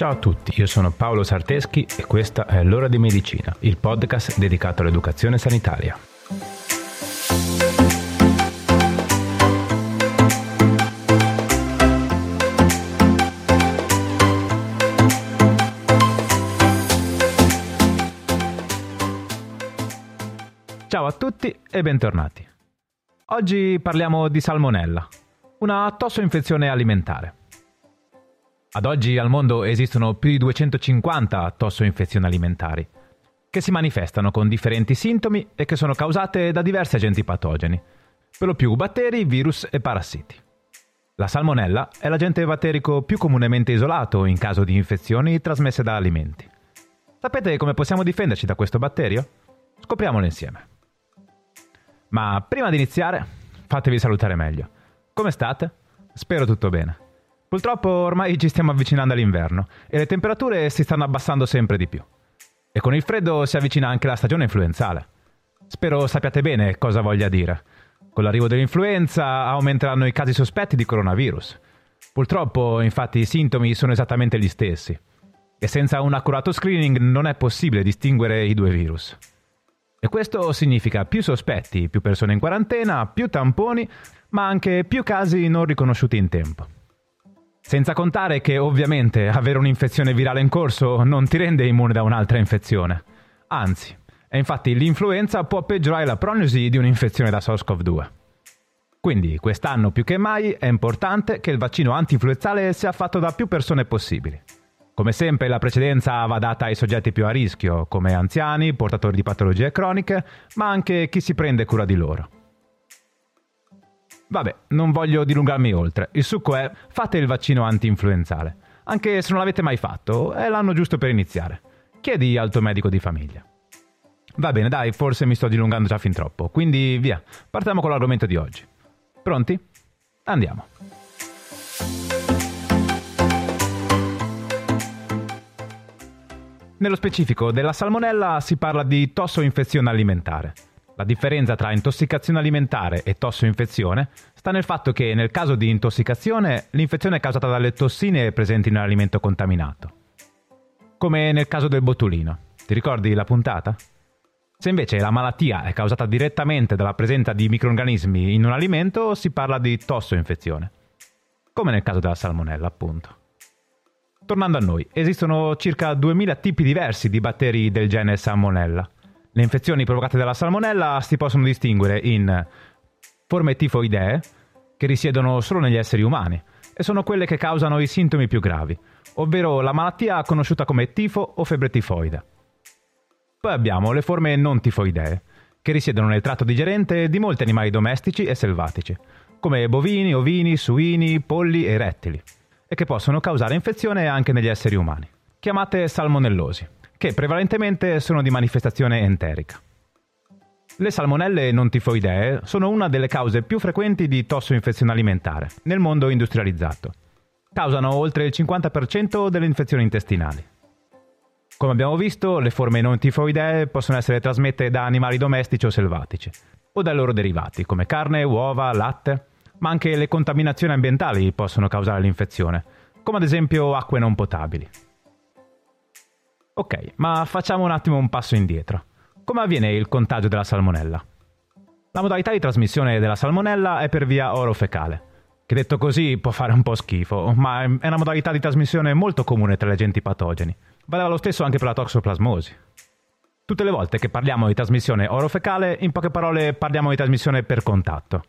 Ciao a tutti, io sono Paolo Sarteschi e questa è L'ora di medicina, il podcast dedicato all'educazione sanitaria. Ciao a tutti e bentornati. Oggi parliamo di salmonella, una tossoinfezione alimentare. Ad oggi al mondo esistono più di 250 tossoinfezioni alimentari, che si manifestano con differenti sintomi e che sono causate da diversi agenti patogeni, per lo più batteri, virus e parassiti. La salmonella è l'agente batterico più comunemente isolato in caso di infezioni trasmesse da alimenti. Sapete come possiamo difenderci da questo batterio? Scopriamolo insieme. Ma prima di iniziare, fatevi salutare meglio. Come state? Spero tutto bene. Purtroppo ormai ci stiamo avvicinando all'inverno e le temperature si stanno abbassando sempre di più. E con il freddo si avvicina anche la stagione influenzale. Spero sappiate bene cosa voglia dire. Con l'arrivo dell'influenza aumenteranno i casi sospetti di coronavirus. Purtroppo, infatti, i sintomi sono esattamente gli stessi. E senza un accurato screening non è possibile distinguere i due virus. E questo significa più sospetti, più persone in quarantena, più tamponi, ma anche più casi non riconosciuti in tempo. Senza contare che ovviamente avere un'infezione virale in corso non ti rende immune da un'altra infezione. Anzi, e infatti l'influenza può peggiorare la prognosi di un'infezione da SARS-CoV-2. Quindi quest'anno più che mai è importante che il vaccino antinfluenzale sia fatto da più persone possibili. Come sempre la precedenza va data ai soggetti più a rischio, come anziani, portatori di patologie croniche, ma anche chi si prende cura di loro. Vabbè, non voglio dilungarmi oltre. Il succo è fate il vaccino anti-influenzale. Anche se non l'avete mai fatto, è l'anno giusto per iniziare. Chiedi al tuo medico di famiglia. Va bene, dai, forse mi sto dilungando già fin troppo. Quindi via, partiamo con l'argomento di oggi. Pronti? Andiamo. Nello specifico della salmonella si parla di tossoinfezione alimentare. La differenza tra intossicazione alimentare e tossoinfezione sta nel fatto che nel caso di intossicazione l'infezione è causata dalle tossine presenti nell'alimento contaminato. Come nel caso del botulino. Ti ricordi la puntata? Se invece la malattia è causata direttamente dalla presenza di microorganismi in un alimento, si parla di tossoinfezione. Come nel caso della salmonella, appunto. Tornando a noi, esistono circa 2000 tipi diversi di batteri del genere Salmonella le infezioni provocate dalla salmonella si possono distinguere in forme tifoidee, che risiedono solo negli esseri umani, e sono quelle che causano i sintomi più gravi, ovvero la malattia conosciuta come tifo o febbre tifoide. Poi abbiamo le forme non tifoidee, che risiedono nel tratto digerente di molti animali domestici e selvatici, come bovini, ovini, suini, polli e rettili, e che possono causare infezione anche negli esseri umani, chiamate salmonellosi che prevalentemente sono di manifestazione enterica. Le salmonelle non tifoidee sono una delle cause più frequenti di tossoinfezione alimentare nel mondo industrializzato. Causano oltre il 50% delle infezioni intestinali. Come abbiamo visto, le forme non tifoidee possono essere trasmesse da animali domestici o selvatici, o dai loro derivati, come carne, uova, latte, ma anche le contaminazioni ambientali possono causare l'infezione, come ad esempio acque non potabili. Ok, ma facciamo un attimo un passo indietro. Come avviene il contagio della salmonella? La modalità di trasmissione della salmonella è per via orofecale, che detto così può fare un po' schifo, ma è una modalità di trasmissione molto comune tra gli agenti patogeni. Valeva lo stesso anche per la toxoplasmosi. Tutte le volte che parliamo di trasmissione orofecale, in poche parole parliamo di trasmissione per contatto.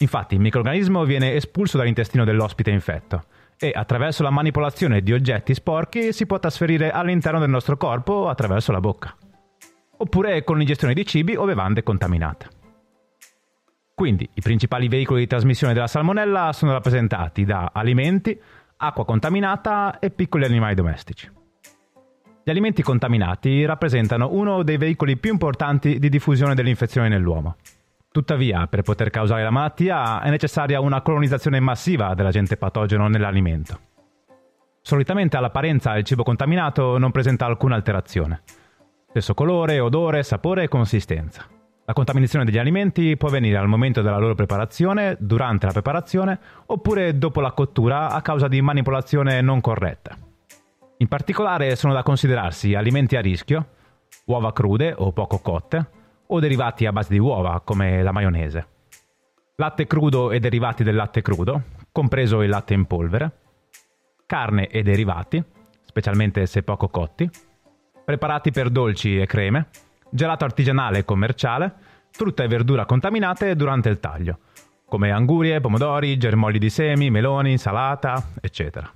Infatti il microorganismo viene espulso dall'intestino dell'ospite infetto e attraverso la manipolazione di oggetti sporchi si può trasferire all'interno del nostro corpo attraverso la bocca, oppure con l'ingestione di cibi o bevande contaminate. Quindi i principali veicoli di trasmissione della salmonella sono rappresentati da alimenti, acqua contaminata e piccoli animali domestici. Gli alimenti contaminati rappresentano uno dei veicoli più importanti di diffusione dell'infezione nell'uomo. Tuttavia, per poter causare la malattia è necessaria una colonizzazione massiva dell'agente patogeno nell'alimento. Solitamente all'apparenza il cibo contaminato non presenta alcuna alterazione. Stesso colore, odore, sapore e consistenza. La contaminazione degli alimenti può avvenire al momento della loro preparazione, durante la preparazione oppure dopo la cottura a causa di manipolazione non corretta. In particolare sono da considerarsi alimenti a rischio, uova crude o poco cotte, o derivati a base di uova come la maionese. Latte crudo e derivati del latte crudo, compreso il latte in polvere, carne e derivati, specialmente se poco cotti, preparati per dolci e creme, gelato artigianale e commerciale, frutta e verdura contaminate durante il taglio, come angurie, pomodori, germogli di semi, meloni, insalata, eccetera.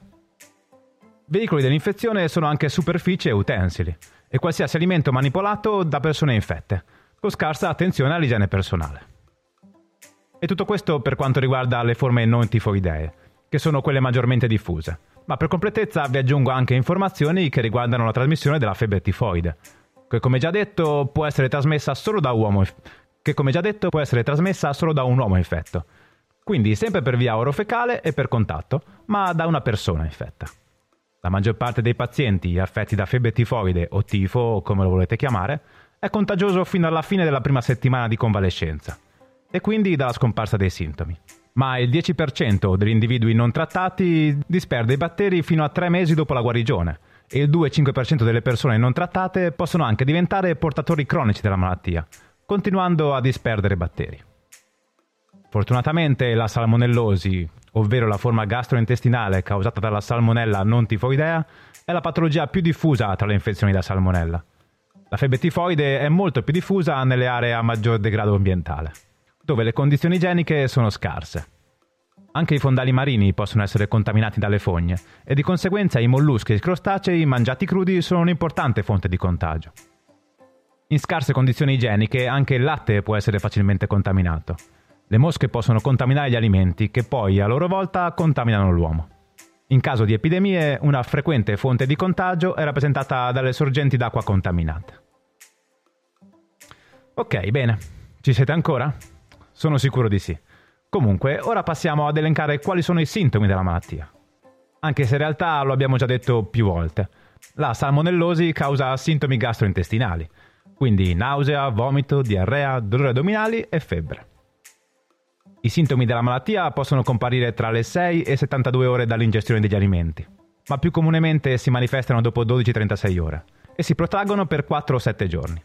Veicoli dell'infezione sono anche superfici e utensili, e qualsiasi alimento manipolato da persone infette, con scarsa attenzione all'igiene personale. E tutto questo per quanto riguarda le forme non tifoidee, che sono quelle maggiormente diffuse. Ma per completezza vi aggiungo anche informazioni che riguardano la trasmissione della febbre tifoide, che come già detto può essere trasmessa solo da, uomo, che come già detto può essere trasmessa solo da un uomo infetto. Quindi sempre per via orofecale e per contatto, ma da una persona infetta. La maggior parte dei pazienti affetti da febbre tifoide o tifo, come lo volete chiamare, è contagioso fino alla fine della prima settimana di convalescenza e quindi dalla scomparsa dei sintomi. Ma il 10% degli individui non trattati disperde i batteri fino a 3 mesi dopo la guarigione e il 2-5% delle persone non trattate possono anche diventare portatori cronici della malattia, continuando a disperdere batteri. Fortunatamente la salmonellosi, ovvero la forma gastrointestinale causata dalla salmonella non tifoidea, è la patologia più diffusa tra le infezioni da salmonella. La febbre tifoide è molto più diffusa nelle aree a maggior degrado ambientale, dove le condizioni igieniche sono scarse. Anche i fondali marini possono essere contaminati dalle fogne e di conseguenza i molluschi e i crostacei mangiati crudi sono un'importante fonte di contagio. In scarse condizioni igieniche anche il latte può essere facilmente contaminato le mosche possono contaminare gli alimenti che poi a loro volta contaminano l'uomo. In caso di epidemie, una frequente fonte di contagio è rappresentata dalle sorgenti d'acqua contaminate. Ok, bene. Ci siete ancora? Sono sicuro di sì. Comunque, ora passiamo ad elencare quali sono i sintomi della malattia. Anche se in realtà lo abbiamo già detto più volte. La salmonellosi causa sintomi gastrointestinali, quindi nausea, vomito, diarrea, dolori addominali e febbre. I sintomi della malattia possono comparire tra le 6 e 72 ore dall'ingestione degli alimenti, ma più comunemente si manifestano dopo 12-36 ore e si protraggono per 4 o 7 giorni.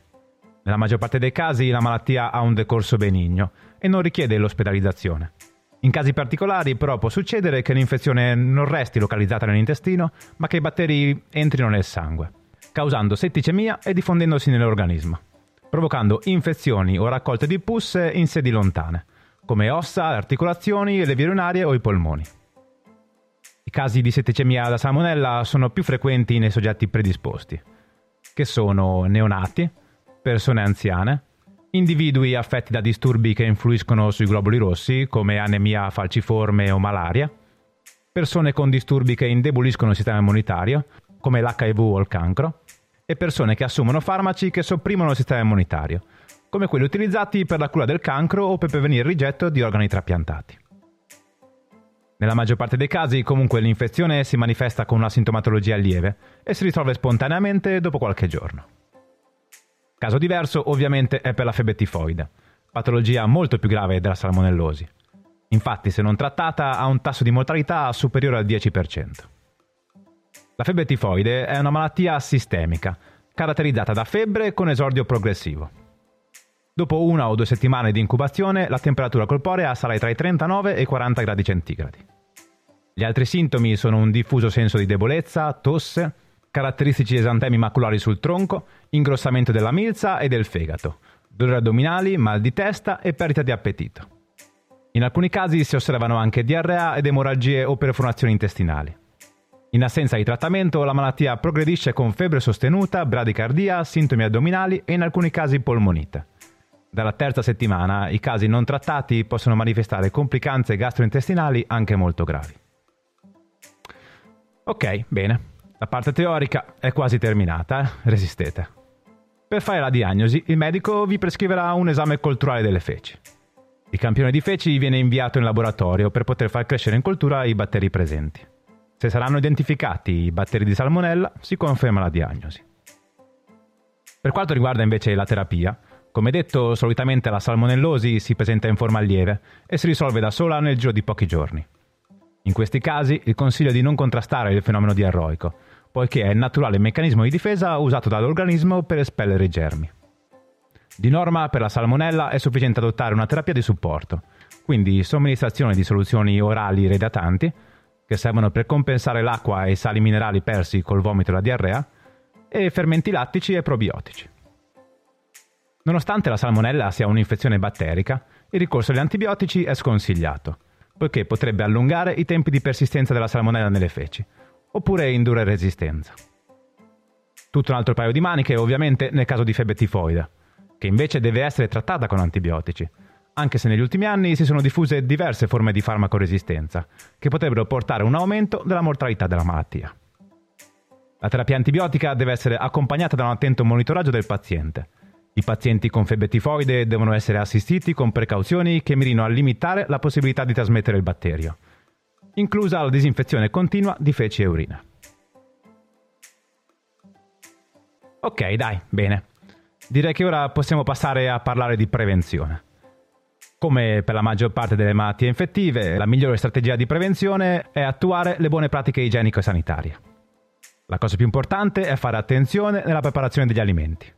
Nella maggior parte dei casi la malattia ha un decorso benigno e non richiede l'ospedalizzazione. In casi particolari però può succedere che l'infezione non resti localizzata nell'intestino, ma che i batteri entrino nel sangue, causando setticemia e diffondendosi nell'organismo, provocando infezioni o raccolte di pus in sedi lontane, come ossa, articolazioni, le vie urinarie o i polmoni. I casi di setticemia da salmonella sono più frequenti nei soggetti predisposti, che sono neonati, persone anziane, individui affetti da disturbi che influiscono sui globuli rossi, come anemia falciforme o malaria, persone con disturbi che indeboliscono il sistema immunitario, come l'HIV o il cancro, e persone che assumono farmaci che sopprimono il sistema immunitario, come quelli utilizzati per la cura del cancro o per prevenire il rigetto di organi trapiantati. Nella maggior parte dei casi comunque l'infezione si manifesta con una sintomatologia lieve e si risolve spontaneamente dopo qualche giorno. Caso diverso ovviamente è per la febbre tifoide, patologia molto più grave della salmonellosi. Infatti se non trattata ha un tasso di mortalità superiore al 10%. La febbre tifoide è una malattia sistemica, caratterizzata da febbre con esordio progressivo. Dopo una o due settimane di incubazione, la temperatura corporea sarà tra i 39 e i 40 gradi centigradi. Gli altri sintomi sono un diffuso senso di debolezza, tosse, caratteristici esantemi maculari sul tronco, ingrossamento della milza e del fegato, dolori addominali, mal di testa e perdita di appetito. In alcuni casi si osservano anche diarrea ed emorragie o perforazioni intestinali. In assenza di trattamento, la malattia progredisce con febbre sostenuta, bradicardia, sintomi addominali e in alcuni casi polmonite. Dalla terza settimana i casi non trattati possono manifestare complicanze gastrointestinali anche molto gravi. Ok, bene. La parte teorica è quasi terminata, eh? resistete. Per fare la diagnosi, il medico vi prescriverà un esame culturale delle feci. Il campione di feci viene inviato in laboratorio per poter far crescere in cultura i batteri presenti. Se saranno identificati i batteri di salmonella, si conferma la diagnosi. Per quanto riguarda invece la terapia, come detto, solitamente la salmonellosi si presenta in forma lieve e si risolve da sola nel giro di pochi giorni. In questi casi il consiglio è di non contrastare il fenomeno diarroico, poiché è il naturale meccanismo di difesa usato dall'organismo per espellere i germi. Di norma per la salmonella è sufficiente adottare una terapia di supporto, quindi somministrazione di soluzioni orali reidratanti, che servono per compensare l'acqua e i sali minerali persi col vomito e la diarrea, e fermenti lattici e probiotici. Nonostante la salmonella sia un'infezione batterica, il ricorso agli antibiotici è sconsigliato, poiché potrebbe allungare i tempi di persistenza della salmonella nelle feci, oppure indurre resistenza. Tutto un altro paio di maniche ovviamente nel caso di febbre tifoide, che invece deve essere trattata con antibiotici, anche se negli ultimi anni si sono diffuse diverse forme di farmacoresistenza, che potrebbero portare a un aumento della mortalità della malattia. La terapia antibiotica deve essere accompagnata da un attento monitoraggio del paziente. I pazienti con febbre tifoide devono essere assistiti con precauzioni che mirino a limitare la possibilità di trasmettere il batterio, inclusa la disinfezione continua di feci e urina. Ok, dai, bene. Direi che ora possiamo passare a parlare di prevenzione. Come per la maggior parte delle malattie infettive, la migliore strategia di prevenzione è attuare le buone pratiche igienico-sanitarie. La cosa più importante è fare attenzione nella preparazione degli alimenti.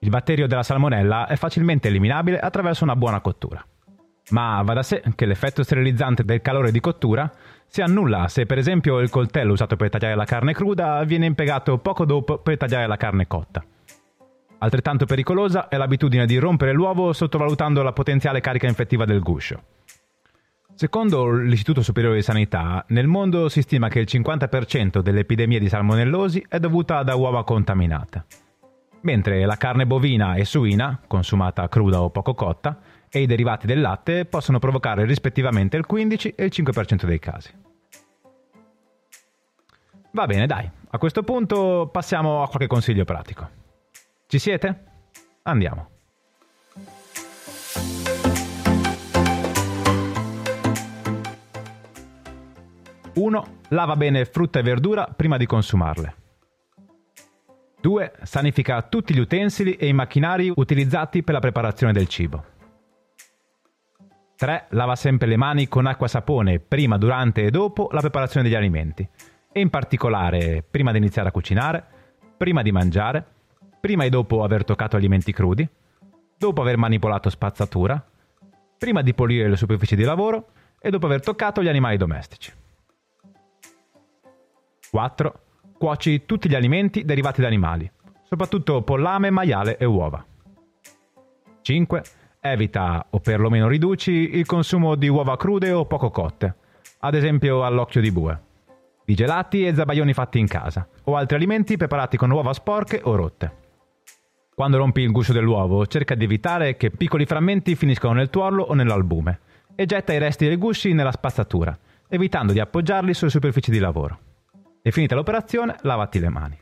Il batterio della salmonella è facilmente eliminabile attraverso una buona cottura. Ma va da sé che l'effetto sterilizzante del calore di cottura si annulla se per esempio il coltello usato per tagliare la carne cruda viene impiegato poco dopo per tagliare la carne cotta. Altrettanto pericolosa è l'abitudine di rompere l'uovo sottovalutando la potenziale carica infettiva del guscio. Secondo l'Istituto Superiore di Sanità, nel mondo si stima che il 50% delle epidemie di salmonellosi è dovuta da uova contaminate, mentre la carne bovina e suina, consumata cruda o poco cotta, e i derivati del latte possono provocare rispettivamente il 15 e il 5% dei casi. Va bene, dai, a questo punto passiamo a qualche consiglio pratico. Ci siete? Andiamo. Uno, Lava bene frutta e verdura prima di consumarle. 2. Sanifica tutti gli utensili e i macchinari utilizzati per la preparazione del cibo. 3. Lava sempre le mani con acqua e sapone prima, durante e dopo la preparazione degli alimenti e in particolare prima di iniziare a cucinare, prima di mangiare prima e dopo aver toccato alimenti crudi, dopo aver manipolato spazzatura, prima di pulire le superfici di lavoro e dopo aver toccato gli animali domestici. 4. Cuoci tutti gli alimenti derivati da animali, soprattutto pollame, maiale e uova. 5. Evita o perlomeno riduci il consumo di uova crude o poco cotte, ad esempio all'occhio di bue, di gelati e zabaioni fatti in casa, o altri alimenti preparati con uova sporche o rotte. Quando rompi il guscio dell'uovo, cerca di evitare che piccoli frammenti finiscano nel tuorlo o nell'albume e getta i resti dei gusci nella spazzatura, evitando di appoggiarli sulle superfici di lavoro. E finita l'operazione, lavati le mani.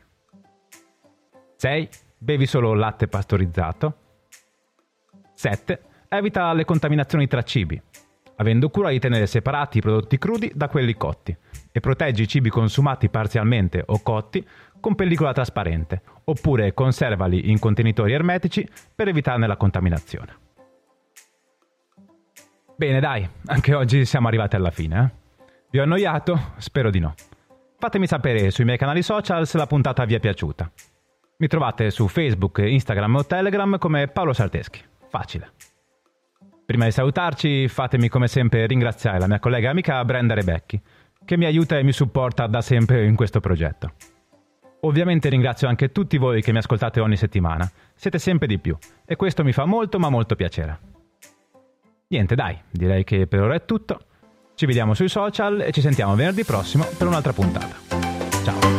6. Bevi solo latte pastorizzato. 7. Evita le contaminazioni tra cibi, avendo cura di tenere separati i prodotti crudi da quelli cotti e proteggi i cibi consumati parzialmente o cotti con pellicola trasparente, oppure conservali in contenitori ermetici per evitarne la contaminazione. Bene dai, anche oggi siamo arrivati alla fine. Eh? Vi ho annoiato? Spero di no. Fatemi sapere sui miei canali social se la puntata vi è piaciuta. Mi trovate su Facebook, Instagram o Telegram come Paolo Sarteschi. Facile. Prima di salutarci, fatemi come sempre ringraziare la mia collega amica Brenda Rebecchi, che mi aiuta e mi supporta da sempre in questo progetto. Ovviamente ringrazio anche tutti voi che mi ascoltate ogni settimana. Siete sempre di più e questo mi fa molto ma molto piacere. Niente, dai, direi che per ora è tutto. Ci vediamo sui social e ci sentiamo venerdì prossimo per un'altra puntata.